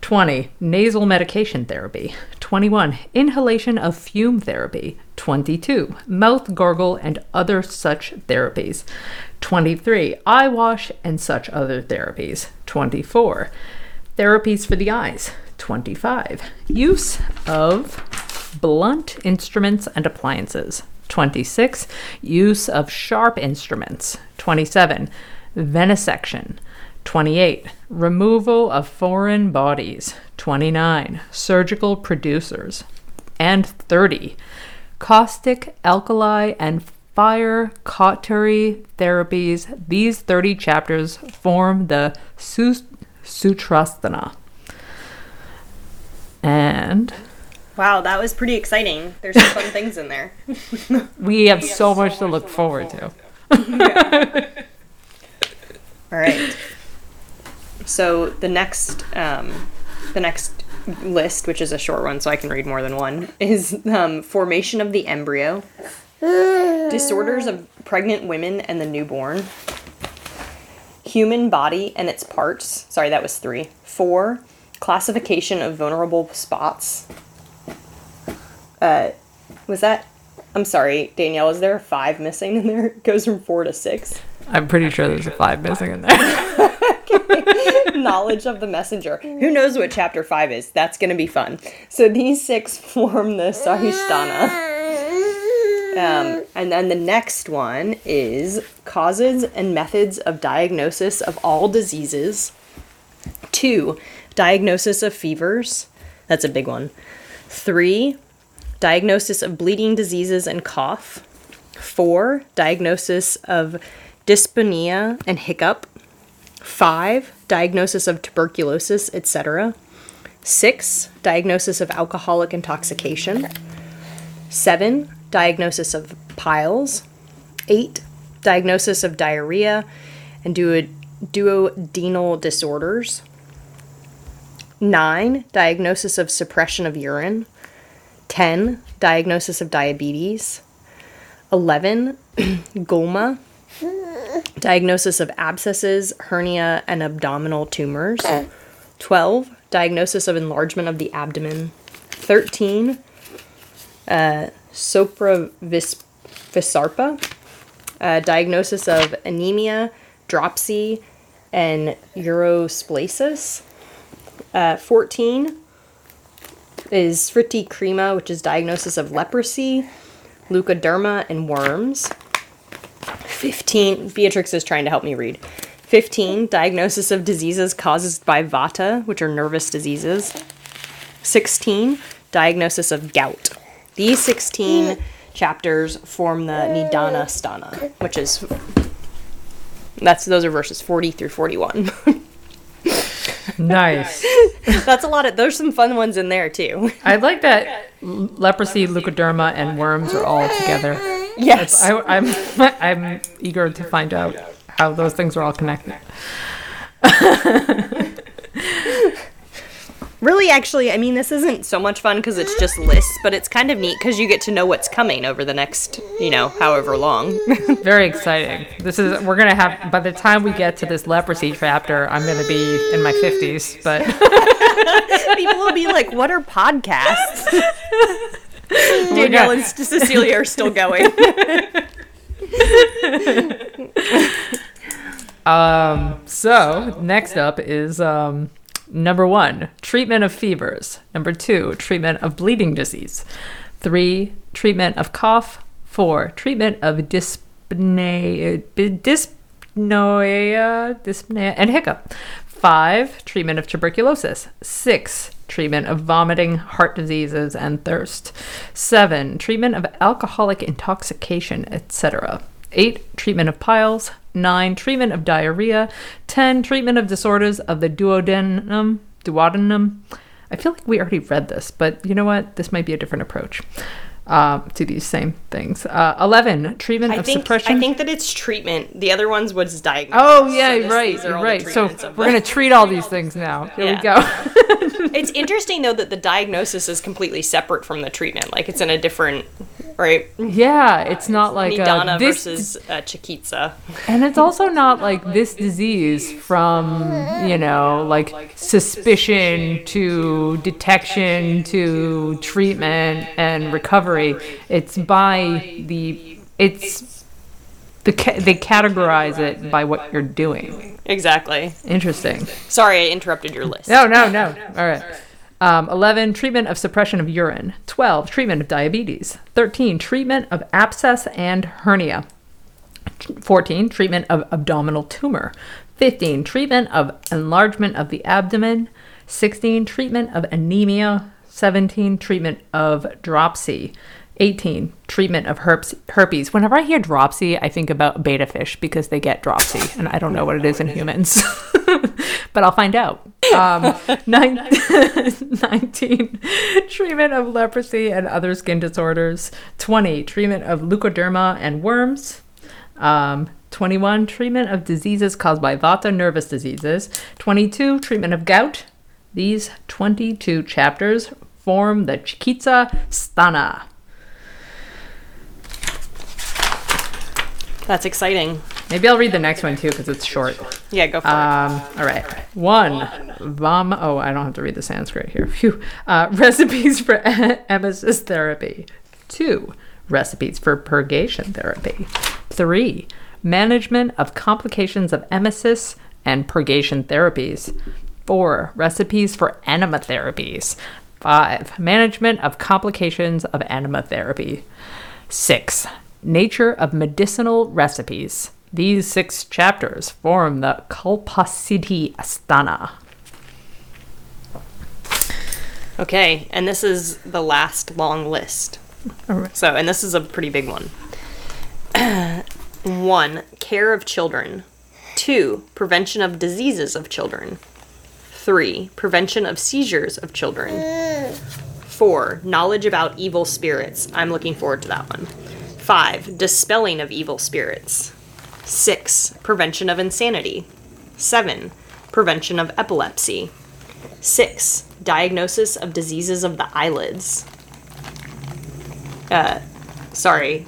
20. Nasal medication therapy. 21. Inhalation of fume therapy. 22. Mouth gargle and other such therapies. 23. Eye wash and such other therapies. 24. Therapies for the eyes. 25. Use of blunt instruments and appliances. 26. Use of sharp instruments. 27. Venesection. 28. Removal of foreign bodies. 29. Surgical producers. And 30. Caustic, alkali, and fire cautery therapies. These 30 chapters form the Su- Sutrasthana. And Wow, that was pretty exciting. There's some fun things in there. we have so much to look forward to. All right. So the next, um, the next list, which is a short one, so I can read more than one, is um, formation of the embryo, disorders of pregnant women and the newborn, human body and its parts. Sorry, that was three. Four, classification of vulnerable spots. Uh, was that? I'm sorry, Danielle. Is there a five missing in there? It goes from four to six. I'm pretty sure there's a five missing in there. knowledge of the messenger. Who knows what chapter 5 is? That's going to be fun. So these six form the Sahishtana. Um, and then the next one is causes and methods of diagnosis of all diseases. Two, diagnosis of fevers. That's a big one. Three, diagnosis of bleeding diseases and cough. Four, diagnosis of dyspnea and hiccup. Five, diagnosis of tuberculosis, etc. Six, diagnosis of alcoholic intoxication. Seven, diagnosis of piles. Eight, diagnosis of diarrhea and duo- duodenal disorders. Nine, diagnosis of suppression of urine. 10, diagnosis of diabetes. 11, gulma, diagnosis of abscesses, hernia, and abdominal tumors. 12, diagnosis of enlargement of the abdomen. 13, uh, sopravisarpa, uh, diagnosis of anemia, dropsy, and erysipelas. Uh, 14 is Fritti crema, which is diagnosis of leprosy, leukoderma, and worms. 15, Beatrix is trying to help me read. 15, diagnosis of diseases caused by vata, which are nervous diseases. 16, diagnosis of gout. These 16 chapters form the Nidana Sthana, which is that's those are verses 40 through 41. nice. that's a lot of there's some fun ones in there too. I like that leprosy, leukoderma, and worms are all together. Yes. I, I'm I'm eager to find out how those things are all connected. really, actually, I mean, this isn't so much fun because it's just lists, but it's kind of neat because you get to know what's coming over the next, you know, however long. Very exciting. This is we're gonna have by the time we get to this leprosy chapter, I'm gonna be in my fifties, but people will be like, "What are podcasts?" Danielle and Cecilia are still going. um. So next up is um. Number one, treatment of fevers. Number two, treatment of bleeding disease. Three, treatment of cough. Four, treatment of dyspnea, dyspnoea, dyspnea, and hiccup. Five, treatment of tuberculosis. Six, treatment of vomiting, heart diseases, and thirst. Seven, treatment of alcoholic intoxication, etc. Eight, treatment of piles. 9. Treatment of diarrhea. 10. Treatment of disorders of the duodenum. Duodenum. I feel like we already read this, but you know what? This might be a different approach uh, to these same things. Uh, 11. Treatment I of think, suppression. I think that it's treatment. The other ones was diagnosis. Oh yeah, so this- right, these are all the right. So we're gonna treat all these things now. Here we go. It's interesting though that the diagnosis is completely separate from the treatment. Like it's in a different, right? yeah, it's not like uh, Nidana this, versus uh, Chikitsa. and it's also not like this disease from you know like suspicion to detection to treatment and recovery. It's by the it's the ca- they categorize it by what you're doing. Exactly. Interesting. Sorry, I interrupted your list. No, no, no. All right. Um, 11, treatment of suppression of urine. 12, treatment of diabetes. 13, treatment of abscess and hernia. 14, treatment of abdominal tumor. 15, treatment of enlargement of the abdomen. 16, treatment of anemia. 17, treatment of dropsy. 18. Treatment of herpes, herpes. Whenever I hear dropsy, I think about beta fish because they get dropsy, and I don't know what it is in humans, but I'll find out. Um, nine, 19. Treatment of leprosy and other skin disorders. 20. Treatment of leukoderma and worms. Um, 21. Treatment of diseases caused by vata nervous diseases. 22. Treatment of gout. These 22 chapters form the Chikitsa Sthana. That's exciting. Maybe I'll read the next one too because it's short. Yeah, go for it. Um, all right. One, vom. Oh, I don't have to read the Sanskrit here. Phew. Uh, recipes for emesis therapy. Two, recipes for purgation therapy. Three, management of complications of emesis and purgation therapies. Four, recipes for enema therapies. Five, management of complications of enema therapy. Six, nature of medicinal recipes. These six chapters form the Kalpasiddhi Asthana. Okay, and this is the last long list. So, and this is a pretty big one. one, care of children. Two, prevention of diseases of children. Three, prevention of seizures of children. Four, knowledge about evil spirits. I'm looking forward to that one. Five, dispelling of evil spirits. Six, prevention of insanity. Seven, prevention of epilepsy. Six, diagnosis of diseases of the eyelids. Uh, sorry.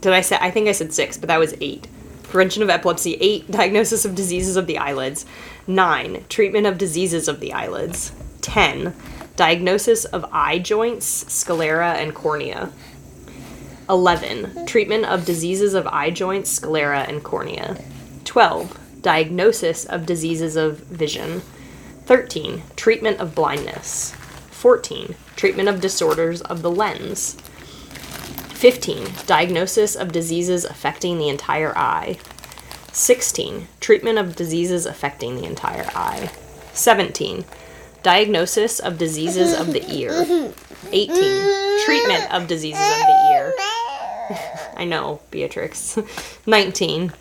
Did I say? I think I said six, but that was eight. Prevention of epilepsy. Eight, diagnosis of diseases of the eyelids. Nine, treatment of diseases of the eyelids. Ten, diagnosis of eye joints, sclera, and cornea. 11. Treatment of diseases of eye joints, sclera, and cornea. 12. Diagnosis of diseases of vision. 13. Treatment of blindness. 14. Treatment of disorders of the lens. 15. Diagnosis of diseases affecting the entire eye. 16. Treatment of diseases affecting the entire eye. 17. Diagnosis of diseases of the ear. 18. Treatment of diseases of the ear. I know, Beatrix. 19.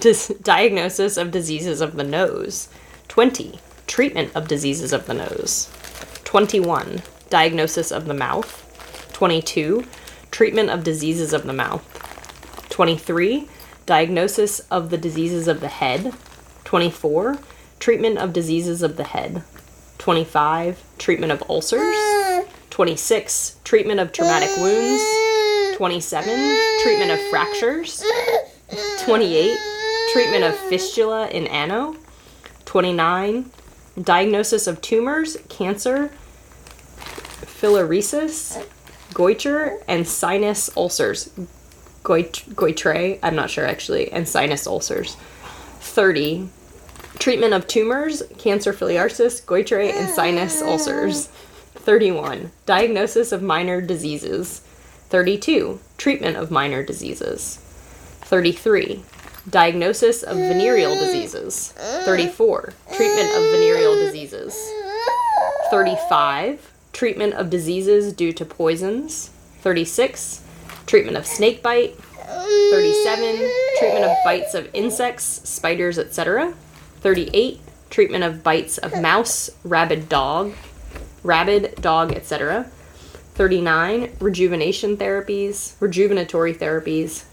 Dis- diagnosis of diseases of the nose. 20. Treatment of diseases of the nose. 21. Diagnosis of the mouth. 22. Treatment of diseases of the mouth. 23. Diagnosis of the diseases of the head. 24. Treatment of diseases of the head. 25. Treatment of ulcers. 26. Treatment of traumatic wounds. 27. Treatment of fractures. 28. Treatment of fistula in ano. 29. Diagnosis of tumors, cancer, filariasis, goitre, and sinus ulcers. Goit- goitre, I'm not sure actually, and sinus ulcers. 30. Treatment of tumors, cancer, filariasis, goitre, and sinus ulcers. 31. Diagnosis of minor diseases. 32. Treatment of minor diseases. 33. Diagnosis of venereal diseases. 34. Treatment of venereal diseases. 35. Treatment of diseases due to poisons. 36. Treatment of snake bite. 37. Treatment of bites of insects, spiders, etc. 38. Treatment of bites of mouse, rabid dog, rabid dog, etc. 39. Rejuvenation therapies, rejuvenatory therapies.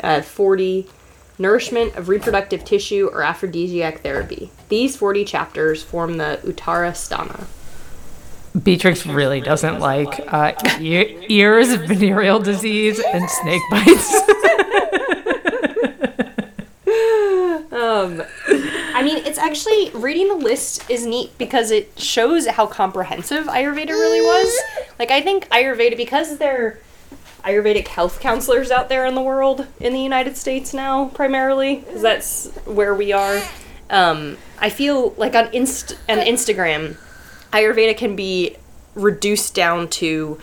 Uh, 40. Nourishment of reproductive tissue or aphrodisiac therapy. These 40 chapters form the Uttara Sthana. Beatrix really doesn't like uh, ear- ears, venereal disease, and snake bites. Um, mean, it's actually reading the list is neat because it shows how comprehensive Ayurveda really was. Like, I think Ayurveda because they're Ayurvedic health counselors out there in the world, in the United States now, primarily, because that's where we are. Um, I feel like on Inst on Instagram, Ayurveda can be reduced down to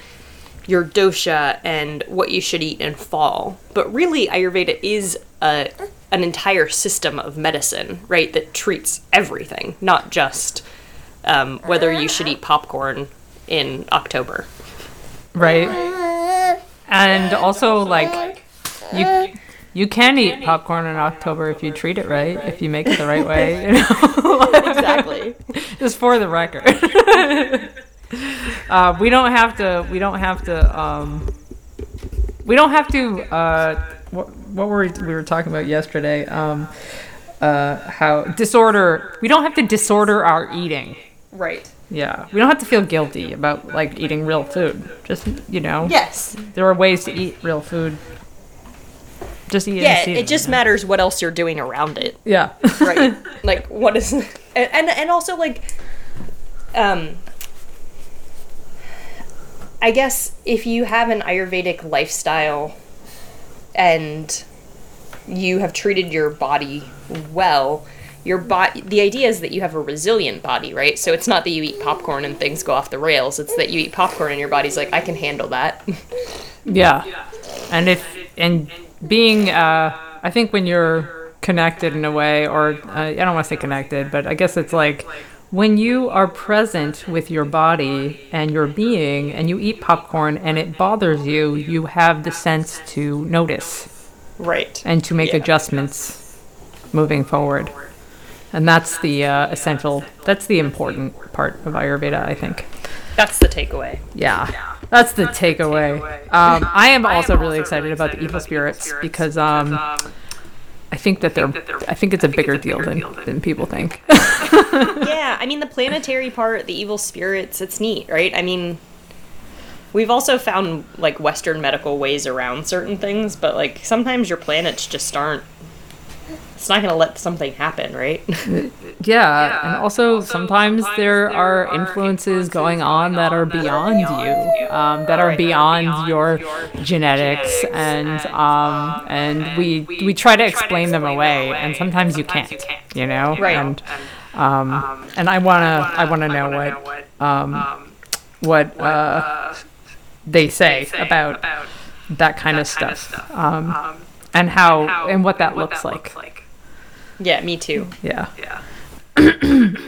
your dosha and what you should eat and fall. But really, Ayurveda is a, an entire system of medicine, right, that treats everything, not just um, whether you should eat popcorn in October. right? And also, like, you you can eat popcorn in October if you treat it right, if you make it the right way. You know? exactly. Just for the record. uh, we don't have to. We don't have to. Um, we don't have to. Uh, what, what were we, we were talking about yesterday? Um, uh, how disorder. We don't have to disorder our eating. Right. Yeah, we don't have to feel guilty about like eating real food. Just you know, Yes. there are ways to eat real food. Just eat it. Yeah, and it just you know? matters what else you're doing around it. Yeah. Right. like what is and, and and also like um I guess if you have an Ayurvedic lifestyle and you have treated your body well, your body the idea is that you have a resilient body, right? So it's not that you eat popcorn and things go off the rails, it's that you eat popcorn and your body's like I can handle that. Yeah. And if and being uh I think when you're connected in a way or uh, I don't want to say connected, but I guess it's like when you are present with your body and your being and you eat popcorn and it bothers you, you have the sense to notice right. and to make Yeah. adjustments moving forward. And that's the uh, essential, that's the important part of Ayurveda, I think. That's the takeaway. Yeah, that's the takeaway. Um, I am also really excited about the evil spirits because um, I think that they're. I think it's a bigger deal than than people think. yeah, I mean the planetary part, the evil spirits, it's neat, right? I mean we've also found like western medical ways around certain things, but like sometimes your planets just aren't it's not going to let something happen, right? yeah, and also sometimes there are influences going on that are beyond you, um, that are beyond your genetics, and um, and we we try to explain them away, and sometimes you can't, you know, Right. and um, and I wanna I wanna know what um, what uh, they say about that kind of stuff, um, and how and what that looks like. Yeah, me too. Yeah. Yeah.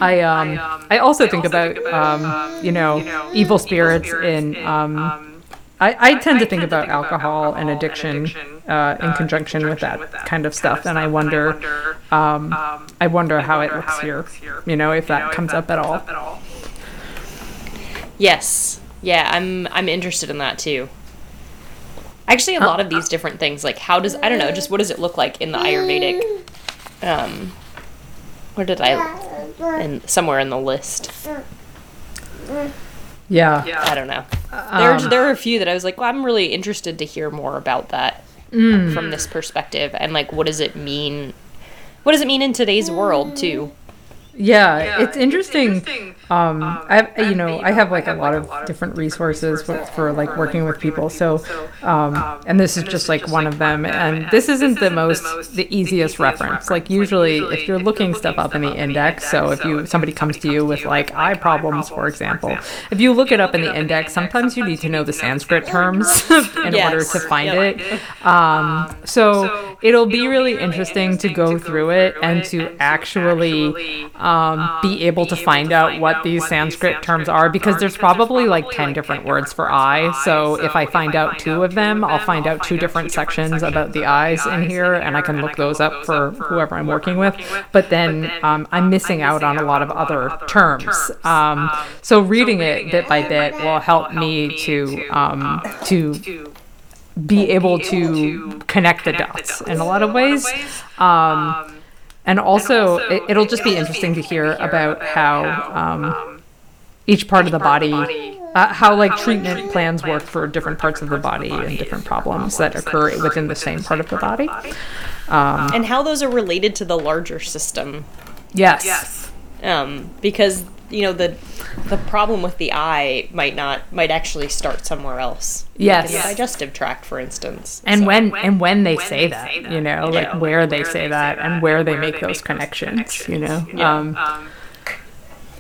I um I also think about um you know evil spirits in um I, I tend to think about alcohol and addiction uh, in conjunction with that kind of stuff, and I wonder um I wonder how it looks here, you know, if that comes up at all. Yes. Yeah, I'm I'm interested in that too. Actually, a lot of these different things like how does I don't know, just what does it look like in the Ayurvedic um where did I and somewhere in the list. Yeah. I don't know. There, there are a few that I was like, well, I'm really interested to hear more about that from this perspective, and like, what does it mean? What does it mean in today's world too? Yeah, it's interesting. Um, I have, you know, I have like a lot of different resources for, for like working with people. So, um, and this is just like one of them. And this isn't the most, the easiest reference. Like usually, if you're looking stuff up in the index, so if you somebody comes to you with like eye problems, for example, if you look it up in the index, sometimes you need to know the Sanskrit terms in order to find it. Um, so it'll be really interesting to go through it and to actually um, be able to find out what these Sanskrit terms are because there's probably like 10 different words for eye. So if I find out two of them, I'll find out two different sections about the eyes in here and I can look those up for whoever I'm working with. But then um, I'm missing out on a lot of other terms. Um, so reading it bit by bit will help me to um, to be able to connect the dots in a lot of ways. Um, and also, it, it'll just be interesting to hear about how um, each part of the body, uh, how like treatment plans work for different parts of the body and different problems that occur within the same part of the body. Um, And how those are related to the larger system. yes. Um, because you know the the problem with the eye might not might actually start somewhere else. Yes. in the digestive tract, for instance. And So- when and when they say that, you know, like Yeah. where they say that and where they make those connections, you know. Yeah. Um,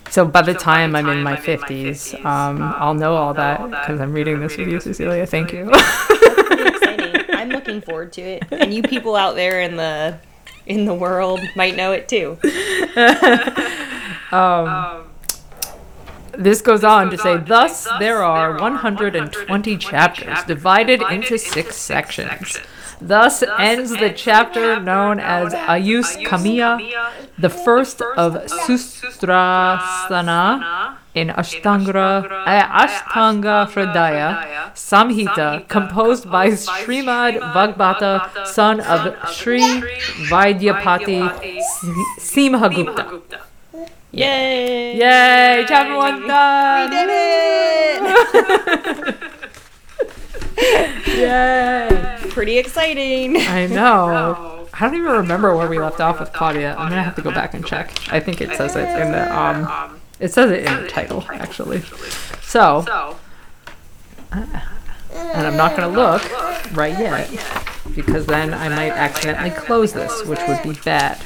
so by the time I'm in my 50s, um, I'll know all that because I'm reading this with you, Cecilia. Thank you. I'm looking forward to it. And you people out there in the in the world might know it too. this goes on to say, thus there are 120 chapters divided into six sections. Thus ends the chapter known as Ayus Kamiya, the first of Sutrasthana in Ashtanga, Ashtanga eh, eh, Hridaya Samhita, composed by Srimad Vagbhata, son of Sri Vidyapati Simhagupta. Yay! Yay! Chapter one done! We did it! Yay! Pretty exciting. I know. I don't even remember where we left off with Claudia. I'm gonna have to go back and check. I think it says it in the um. It says it in the title actually. So, and I'm not gonna look right yet because then I might accidentally close this, which would be bad.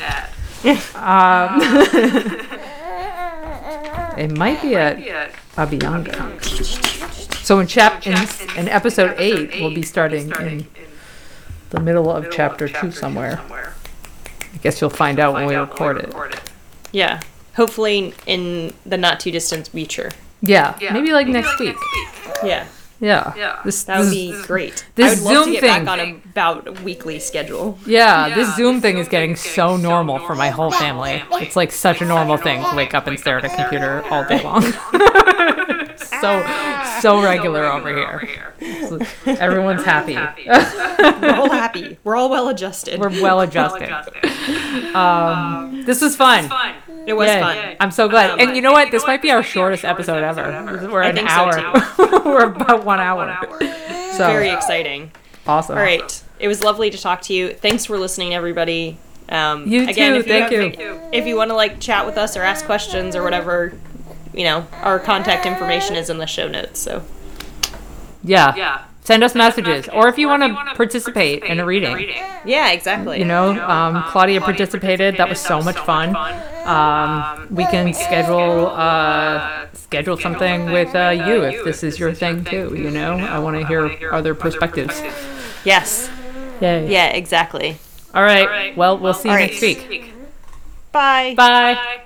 Um, it might be at Abhyanga. So in chap in, in episode eight, we'll be starting in the middle of chapter two somewhere. I guess you'll find out when we record it. Yeah. Hopefully in the not too distant future. Yeah, maybe like next week. Yeah. Yeah, this, That would this- be great. this I would love Zoom to get thing- back on a about a weekly schedule. Yeah, this Zoom thing is getting so normal for my whole family. It's like such a normal thing to wake up and stare at a computer all day long. so so regular over here. Everyone's happy. We're all happy. We're all well adjusted. We're well adjusted. Um, this was fun. It was Yay. fun. I'm so glad. And you know what? This might be our shortest episode ever. We're I an think so, hour. We're about one hour. So Very exciting. awesome. All right. It was lovely to talk to you. Thanks for listening, everybody. Um, You again, too, If you thank have- you. If you want to like chat with us or ask questions or whatever, you know, our contact information is in the show notes. So Yeah. Yeah. Send us messages, or if you want to participate in a reading. yeah, exactly. You know, um, Claudia participated. That was so much fun. Um, we can schedule uh, schedule something with uh, you if this is your thing too. You know, I want to hear other perspectives. Yes. Yay! Yeah. Exactly. All right. Well, we'll see you All right. next week. Bye. Bye.